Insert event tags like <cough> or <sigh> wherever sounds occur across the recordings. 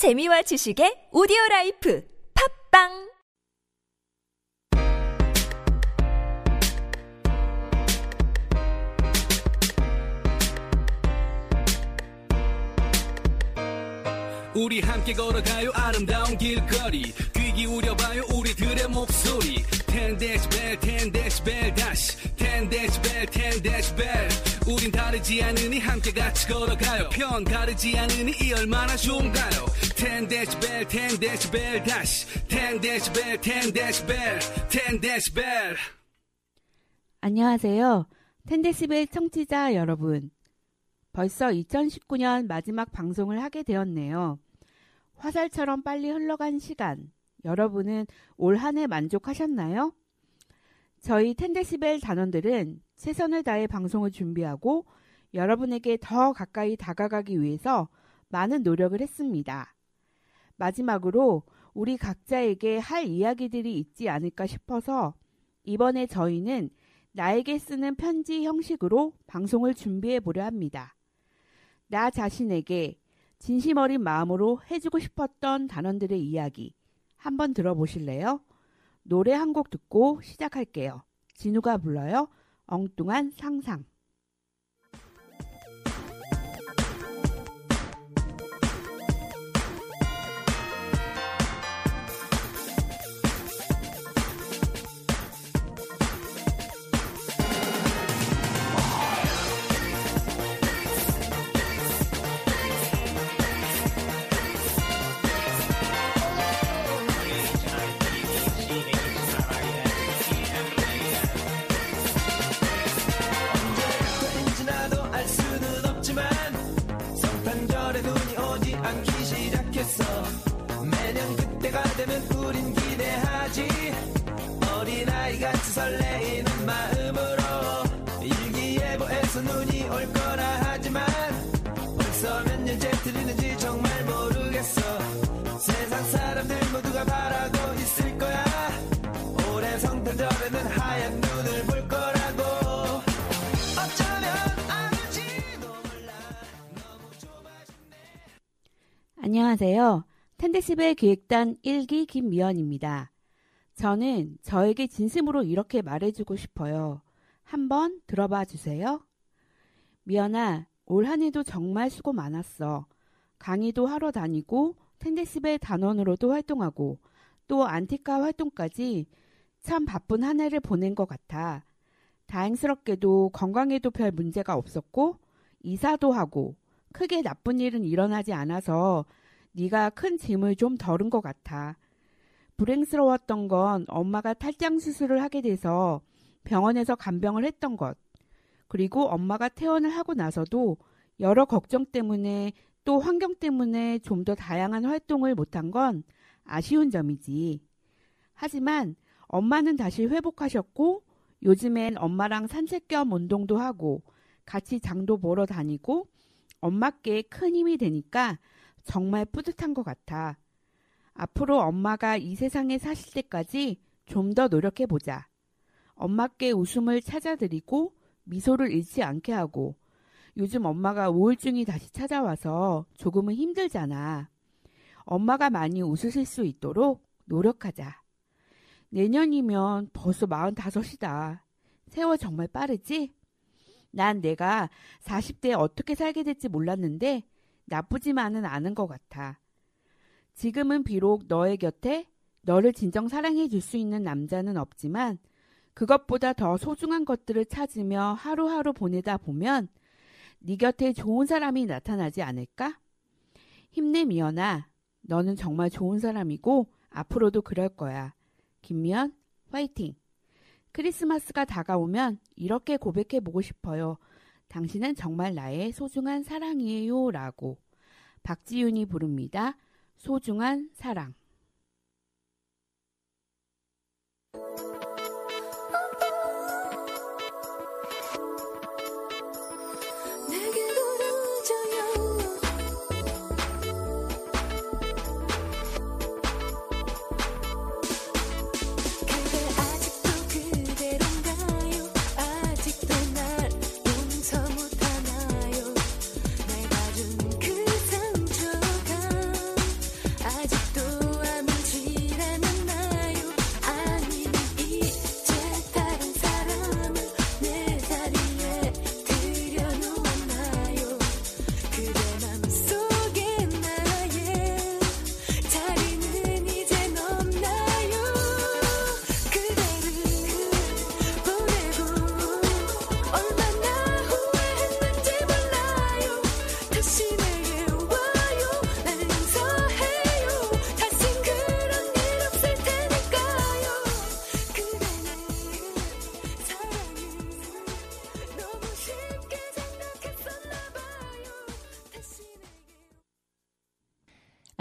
재미와 지식의 오디오 life. 팟빵 우리 함께 걸어가요. 아름다운 길거리. 귀 기울여봐요 우리들의 목소리. 10데시벨 10데시벨 다시 10데시벨 10데시벨 우린 다르지 않으니 함께 같이 걸어가요. 편 가르지 않으니 이 얼마나 좋은가요? 10데시벨 10데시벨 다시 10데시벨 10데시벨 10데시벨 안녕하세요. 텐데시벨 청취자 여러분. 벌써 2019년 마지막 방송을 하게 되었네요. 화살처럼 빨리 흘러간 시간. 여러분은 올 한 해 만족하셨나요? 저희 텐데시벨 단원들은 최선을 다해 방송을 준비하고 여러분에게 더 가까이 다가가기 위해서 많은 노력을 했습니다. 마지막으로 우리 각자에게 할 이야기들이 있지 않을까 싶어서 이번에 저희는 나에게 쓰는 편지 형식으로 방송을 준비해 보려 합니다. 나 자신에게 진심 어린 마음으로 해주고 싶었던 단원들의 이야기 한번 들어보실래요? 노래 한 곡 듣고 시작할게요. 진우가 불러요. 엉뚱한 상상. 어린아이같이 설레이는 마음으로 일기예보에서 눈이 올 거라 하지만 벌써 몇 년째 들리는지 정말 모르겠어. 세상 사람들 모두가 바라고 있을 거야. 올해 성탄절에는 하얀 눈을 볼 거라고. 어쩌면 아닐지도 몰라. 너무 좁아진 안녕하세요. 텐데시벨 기획단 1기 김미연입니다. 저는 저에게 진심으로 이렇게 말해주고 싶어요. 한번 들어봐 주세요. 미연아, 올 한 해도 정말 수고 많았어. 강의도 하러 다니고, 텐데시벨 단원으로도 활동하고, 또 안티카 활동까지 참 바쁜 한 해를 보낸 것 같아. 다행스럽게도 건강에도 별 문제가 없었고, 이사도 하고, 크게 나쁜 일은 일어나지 않아서 네가 큰 짐을 좀 덜은 것 같아. 불행스러웠던 건 엄마가 탈장 수술을 하게 돼서 병원에서 간병을 했던 것. 그리고 엄마가 퇴원을 하고 나서도 여러 걱정 때문에 또 환경 때문에 좀 더 다양한 활동을 못한 건 아쉬운 점이지. 하지만 엄마는 다시 회복하셨고 요즘엔 엄마랑 산책 겸 운동도 하고 같이 장도 보러 다니고 엄마께 큰 힘이 되니까 정말 뿌듯한 것 같아. 앞으로 엄마가 이 세상에 사실 때까지 좀 더 노력해 보자. 엄마께 웃음을 찾아드리고 미소를 잃지 않게 하고 요즘 엄마가 우울증이 다시 찾아와서 조금은 힘들잖아. 엄마가 많이 웃으실 수 있도록 노력하자. 내년이면 벌써 45이다. 세월 정말 빠르지? 난 내가 40대에 어떻게 살게 될지 몰랐는데 나쁘지만은 않은 것 같아. 지금은 비록 너의 곁에 너를 진정 사랑해 줄 수 있는 남자는 없지만 그것보다 더 소중한 것들을 찾으며 하루하루 보내다 보면 네 곁에 좋은 사람이 나타나지 않을까? 힘내 미연아. 너는 정말 좋은 사람이고 앞으로도 그럴 거야. 김미연 화이팅. 크리스마스가 다가오면 이렇게 고백해 보고 싶어요. 당신은 정말 나의 소중한 사랑이에요. 라고. 박지윤이 부릅니다. 소중한 사랑.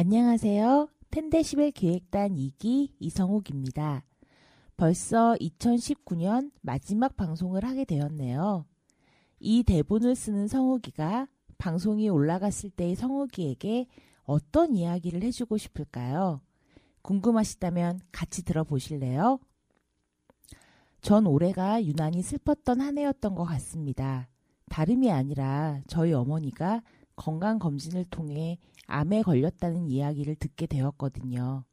안녕하세요. 텐데시벨 기획단 2기 이성욱입니다. 벌써 2019년 마지막 방송을 하게 되었네요. 이 대본을 쓰는 성욱이가 방송이 올라갔을 때의 성욱이에게 어떤 이야기를 해주고 싶을까요? 궁금하시다면 같이 들어보실래요? 전 올해가 유난히 슬펐던 한 해였던 것 같습니다. 다름이 아니라 저희 어머니가 건강 검진을 통해 암에 걸렸다는 이야기를 듣게 되었거든요.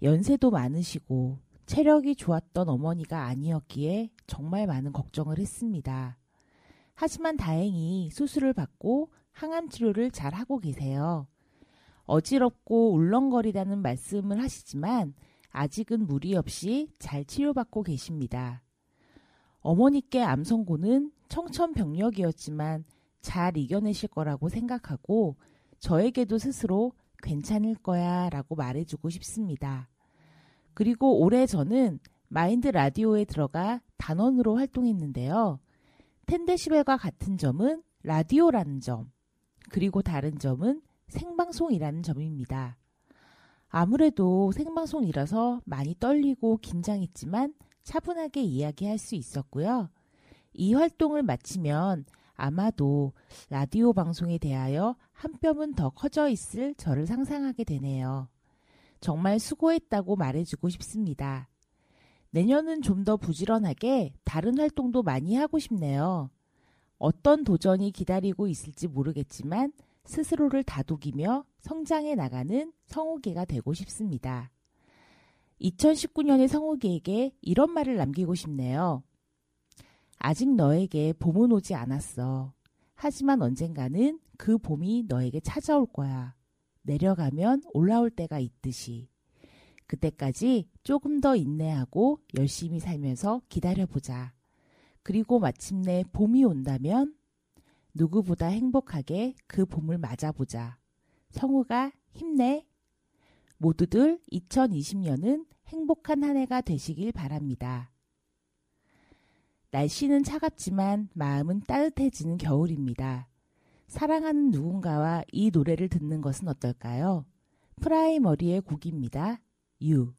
연세도 많으시고 체력이 좋았던 어머니가 아니었기에 정말 많은 걱정을 했습니다. 하지만 다행히 수술을 받고 항암 치료를 잘 하고 계세요. 어지럽고 울렁거리다는 말씀을 하시지만 아직은 무리 없이 잘 치료받고 계십니다. 어머니께 암 선고는 청천벽력이었지만 잘 이겨내실 거라고 생각하고 저에게도 스스로 괜찮을 거야 라고 말해주고 싶습니다. 그리고 올해 저는 마인드 라디오에 들어가 단원으로 활동했는데요. 텐데시벨과 같은 점은 라디오라는 점, 그리고 다른 점은 생방송이라는 점입니다. 아무래도 생방송이라서 많이 떨리고 긴장했지만 차분하게 이야기할 수 있었고요. 이 활동을 마치면 아마도 라디오 방송에 대하여 한 뼘은 더 커져 있을 저를 상상하게 되네요. 정말 수고했다고 말해주고 싶습니다. 내년은 좀 더 부지런하게 다른 활동도 많이 하고 싶네요. 어떤 도전이 기다리고 있을지 모르겠지만 스스로를 다독이며 성장해 나가는 성우기가 되고 싶습니다. 2019년의 성우기에게 이런 말을 남기고 싶네요. 아직 너에게 봄은 오지 않았어. 하지만 언젠가는 그 봄이 너에게 찾아올 거야. 내려가면 올라올 때가 있듯이. 그때까지 조금 더 인내하고 열심히 살면서 기다려보자. 그리고 마침내 봄이 온다면 누구보다 행복하게 그 봄을 맞아보자. 성우가 힘내. 모두들 2020년은 행복한 한 해가 되시길 바랍니다. 날씨는 차갑지만 마음은 따뜻해지는 겨울입니다. 사랑하는 누군가와 이 노래를 듣는 것은 어떨까요? 프라이머리의 곡입니다. 유.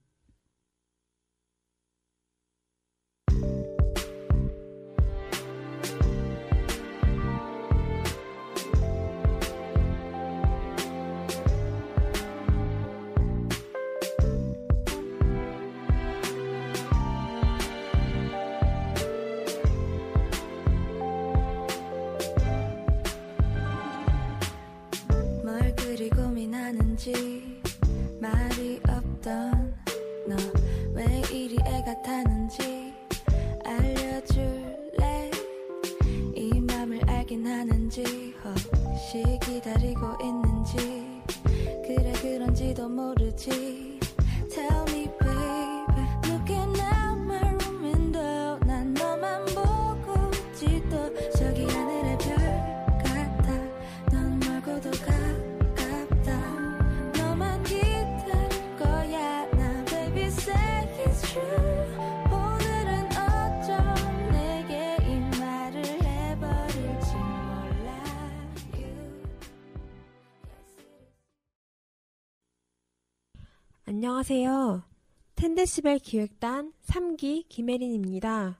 텐데시벨 기획단 3기 김혜린입니다.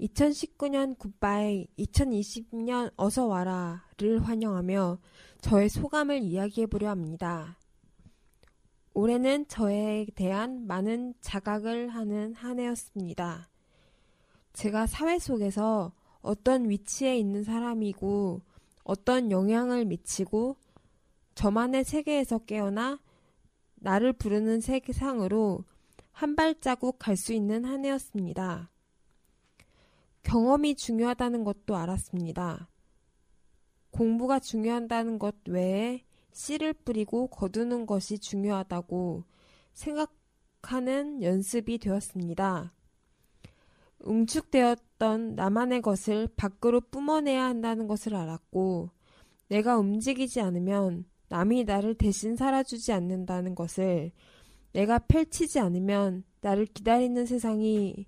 2019년 굿바이, 2020년 어서 와라를 환영하며 저의 소감을 이야기해보려 합니다. 올해는 저에 대한 많은 자각을 하는 한 해였습니다. 제가 사회 속에서 어떤 위치에 있는 사람이고 어떤 영향을 미치고 저만의 세계에서 깨어나 나를 부르는 세상으로 한 발자국 갈 수 있는 한 해였습니다. 경험이 중요하다는 것도 알았습니다. 공부가 중요하다는 것 외에 씨를 뿌리고 거두는 것이 중요하다고 생각하는 연습이 되었습니다. 응축되었던 나만의 것을 밖으로 뿜어내야 한다는 것을 알았고, 내가 움직이지 않으면 남이 나를 대신 살아주지 않는다는 것을, 내가 펼치지 않으면 나를 기다리는 세상이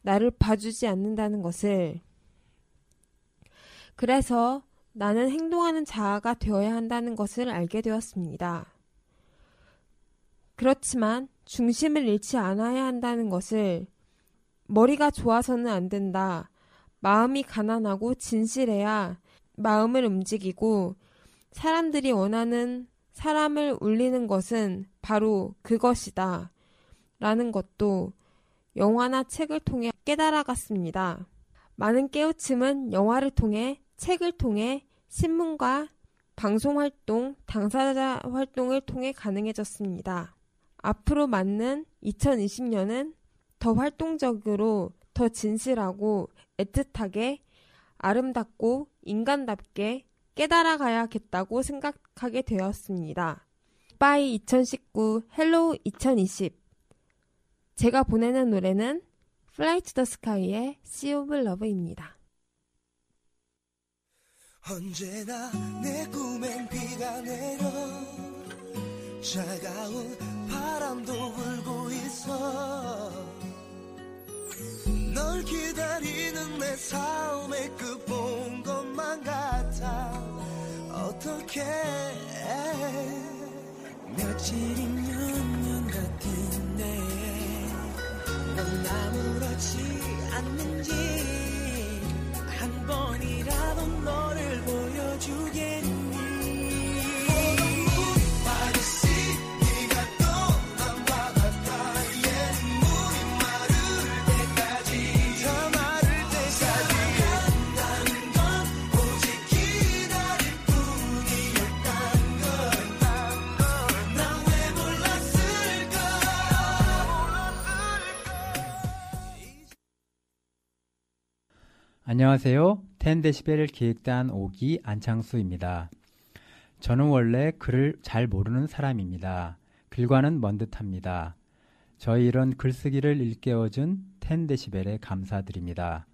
나를 봐주지 않는다는 것을, 그래서 나는 행동하는 자아가 되어야 한다는 것을 알게 되었습니다. 그렇지만 중심을 잃지 않아야 한다는 것을 머리가 좋아서는 안 된다. 마음이 가난하고 진실해야 마음을 움직이고 사람들이 원하는 사람을 울리는 것은 바로 그것이다. 라는 것도 영화나 책을 통해 깨달아갔습니다. 많은 깨우침은 영화를 통해 책을 통해 신문과 방송 활동, 당사자 활동을 통해 가능해졌습니다. 앞으로 맞는 2020년은 더 활동적으로, 더 진실하고 애틋하게, 아름답고 인간답게 깨달아 가야겠다고 생각하게 되었습니다. Bye 2019, Hello 2020 제가 보내는 노래는 Fly to the Sky의 Sea of Love입니다. 언제나 내 꿈엔 비가 내려 차가운 바람도 불고 있어 널 기다리는 내 삶의 끝본 것만 같아 어떻게 며칠이면 년 같은데 넌 아무렇지 않는지 안녕하세요. 10데시벨 기획단 5기 안창수입니다. 저는 원래 글을 잘 모르는 사람입니다. 글과는 먼 듯합니다. 저희 이런 글쓰기를 일깨워준 10데시벨에 감사드립니다.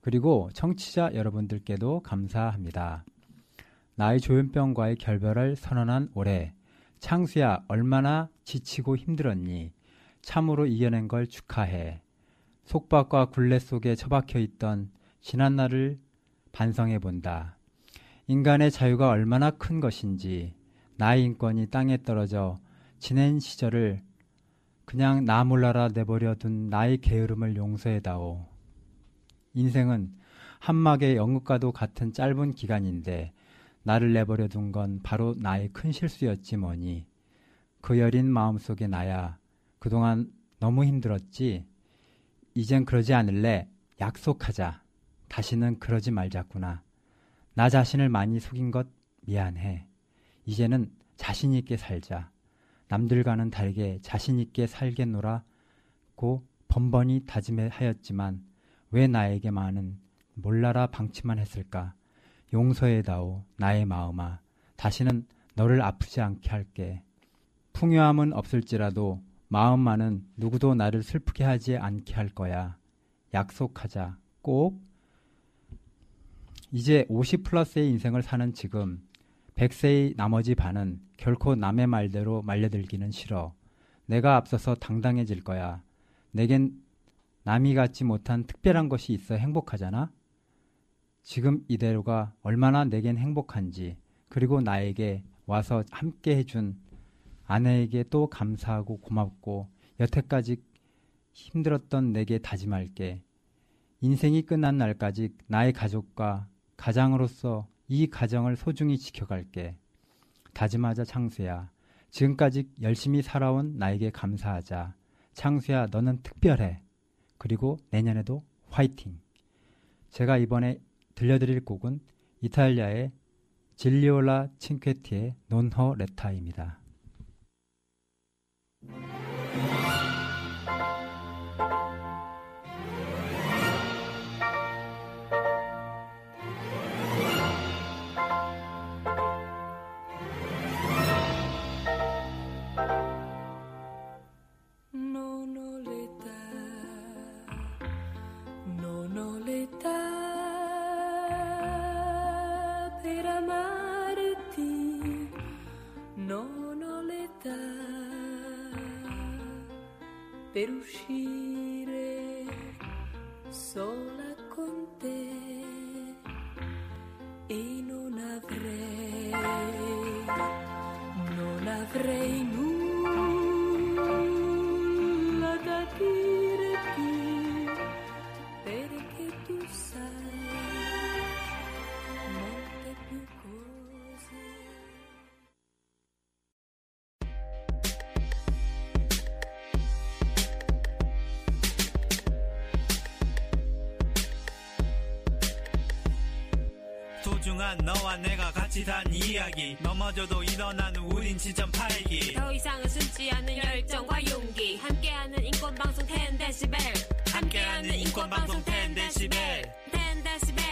그리고 청취자 여러분들께도 감사합니다. 나의 조현병과의 결별을 선언한 올해 창수야 얼마나 지치고 힘들었니? 참으로 이겨낸 걸 축하해. 속박과 굴레 속에 처박혀 있던 지난 날을 반성해 본다. 인간의 자유가 얼마나 큰 것인지, 나의 인권이 땅에 떨어져 지낸 시절을 그냥 나 몰라라 내버려 둔 나의 게으름을 용서해다오. 인생은 한막의 영국과도 같은 짧은 기간인데 나를 내버려 둔 건 바로 나의 큰 실수였지 뭐니. 그 여린 마음속에 나야 그동안 너무 힘들었지. 이젠 그러지 않을래. 약속하자. 다시는 그러지 말자꾸나. 나 자신을 많이 속인 것 미안해. 이제는 자신 있게 살자. 남들과는 다르게 자신 있게 살겠노라고 번번이 다짐하였지만 왜 나에게만은 몰라라 방치만 했을까? 용서해다오 나의 마음아. 다시는 너를 아프지 않게 할게. 풍요함은 없을지라도 마음만은 누구도 나를 슬프게 하지 않게 할 거야. 약속하자. 꼭. 이제 50 플러스의 인생을 사는 지금 100세의 나머지 반은 결코 남의 말대로 말려들기는 싫어. 내가 앞서서 당당해질 거야. 내겐 남이 갖지 못한 특별한 것이 있어 행복하잖아? 지금 이대로가 얼마나 내겐 행복한지, 그리고 나에게 와서 함께 해준 아내에게 또 감사하고 고맙고, 여태까지 힘들었던 내게 다짐할게. 인생이 끝난 날까지 나의 가족과 가장으로서 이 가정을 소중히 지켜갈게. 다짐하자 창수야. 지금까지 열심히 살아온 나에게 감사하자. 창수야, 너는 특별해. 그리고 내년에도 화이팅. 제가 이번에 들려드릴 곡은 이탈리아의 질리올라 칭퀘티의 논허 레타입니다. Peruxi. 소중한 너와 내가 같이 단 이야기. 넘어져도 일어나는 우린 지점 팔기. 더 이상은 숨지 않는 열정과 용기. 함께하는 인권방송 10데시벨. 함께하는 인권방송 10데시벨. 10데시벨.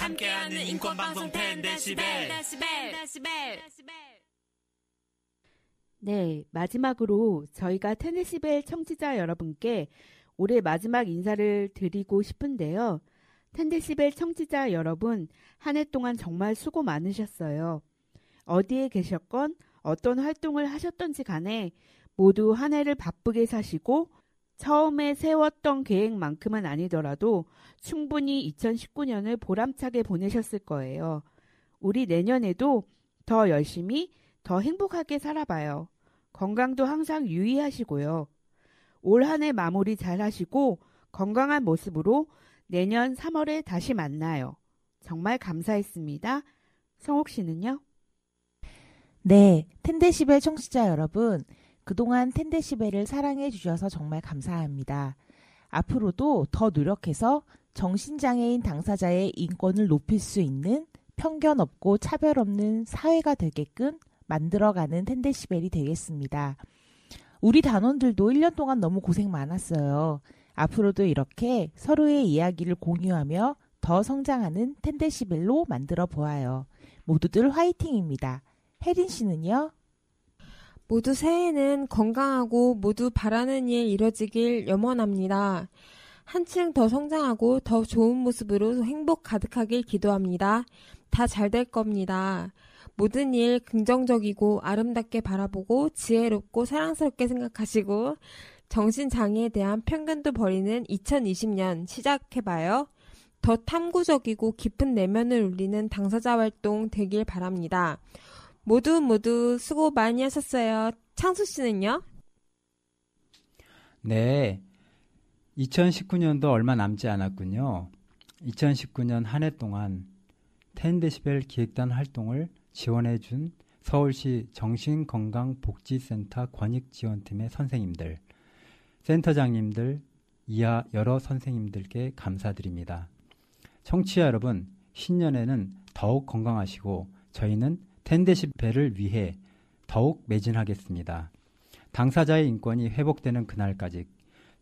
함께하는 인권방송 10데시벨. 네, 마지막으로 저희가 테네시벨 청취자 여러분께 올해 마지막 인사를 드리고 싶은데요. 텐데시벨 청취자 여러분, 한 해 동안 정말 수고 많으셨어요. 어디에 계셨건 어떤 활동을 하셨던지 간에 모두 한 해를 바쁘게 사시고 처음에 세웠던 계획만큼은 아니더라도 충분히 2019년을 보람차게 보내셨을 거예요. 우리 내년에도 더 열심히, 더 행복하게 살아봐요. 건강도 항상 유의하시고요. 올 한 해 마무리 잘 하시고 건강한 모습으로 내년 3월에 다시 만나요. 정말 감사했습니다. 성옥 씨는요? 네, 텐데시벨 청취자 여러분, 그동안 텐데시벨을 사랑해 주셔서 정말 감사합니다. 앞으로도 더 노력해서 정신장애인 당사자의 인권을 높일 수 있는 편견 없고 차별 없는 사회가 되게끔 만들어가는 텐데시벨이 되겠습니다. 우리 단원들도 1년 동안 너무 고생 많았어요. 앞으로도 이렇게 서로의 이야기를 공유하며 더 성장하는 텐데시벨로 만들어 보아요. 모두들 화이팅입니다. 혜린 씨는요? 모두 새해에는 건강하고 모두 바라는 일 이뤄지길 염원합니다. 한층 더 성장하고 더 좋은 모습으로 행복 가득하길 기도합니다. 다 잘 될 겁니다. 모든 일 긍정적이고 아름답게 바라보고 지혜롭고 사랑스럽게 생각하시고 정신장애에 대한 편견도 버리는 2020년 시작해봐요. 더 탐구적이고 깊은 내면을 울리는 당사자 활동 되길 바랍니다. 모두 모두 수고 많이 하셨어요. 창수 씨는요? 네. 2019년도 얼마 남지 않았군요. 2019년 한 해 동안 10데시벨 기획단 활동을 지원해 준 서울시 정신건강복지센터 권익지원팀의 선생님들, 센터장님들, 이하 여러 선생님들께 감사드립니다. 청취자 여러분, 신년에는 더욱 건강하시고 저희는 10데시벨을 위해 더욱 매진하겠습니다. 당사자의 인권이 회복되는 그날까지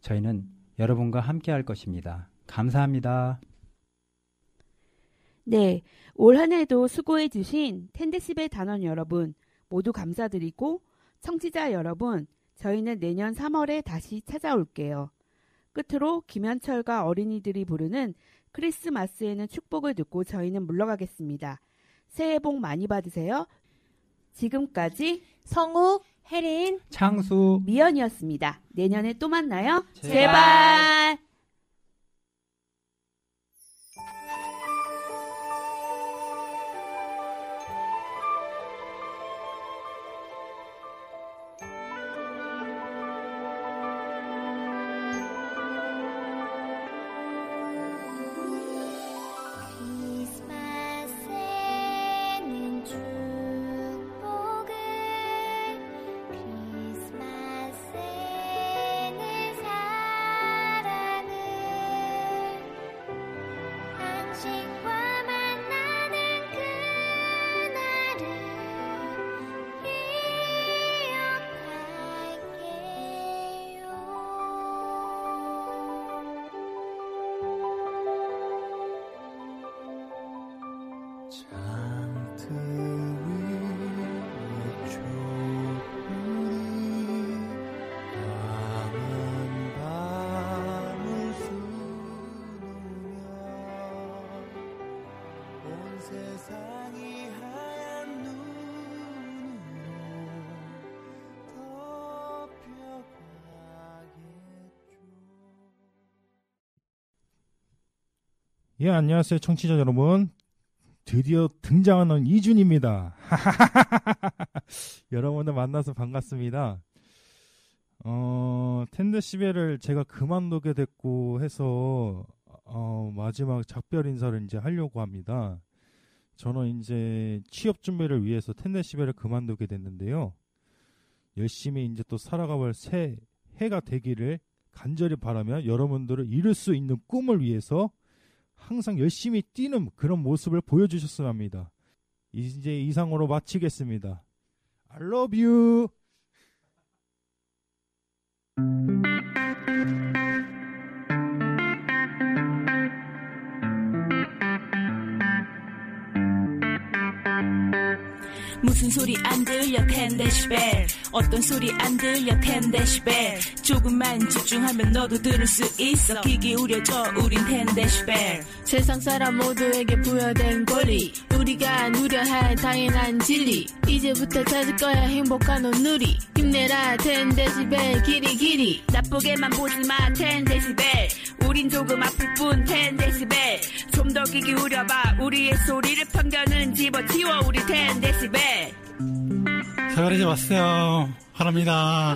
저희는 여러분과 함께 할 것입니다. 감사합니다. 네, 올 한 해도 수고해 주신 텐데시벨 단원 여러분 모두 감사드리고 청취자 여러분 저희는 내년 3월에 다시 찾아올게요. 끝으로 김현철과 어린이들이 부르는 크리스마스에는 축복을 듣고 저희는 물러가겠습니다. 새해 복 많이 받으세요. 지금까지 성욱, 혜린, 창수, 미연이었습니다. 내년에 또 만나요. 제발. 제발. 예, 안녕하세요, 청취자 여러분. 드디어 등장하는 이준입니다. <laughs> 여러분들 만나서 반갑습니다. 어, 텐데시벨을 제가 그만두게 됐고 해서 어, 마지막 작별 인사를 이제 하려고 합니다. 저는 이제 취업 준비를 위해서 텐데시벨을 그만두게 됐는데요. 열심히 이제 또 살아가볼 새 해가 되기를 간절히 바라며 여러분들을 이룰 수 있는 꿈을 위해서 항상 열심히 뛰는 그런 모습을 보여주셨으면 합니다. 이제 이상으로 마치겠습니다. I love you. 무슨 소리 안 들려 텐데시벨 어떤 소리 안 들려 텐데시벨 조금만 집중하면 너도 들을 수 있어. 귀 기울여줘 우린 텐데시벨 세상 사람 모두에게 부여된 권리 우리가 누려야 할 당연한 진리. 이제부터 찾을 거야 행복한 오누리. 힘내라 텐데시벨 길이 길이. 나쁘게만 보지마 텐데시벨. 우린 조금 아플 뿐 텐데시벨. 좀 더 귀 기울여봐 우리의 소리를 편견은 집어치워 우리 텐데시벨. 사가리지 마세요. 바랍니다.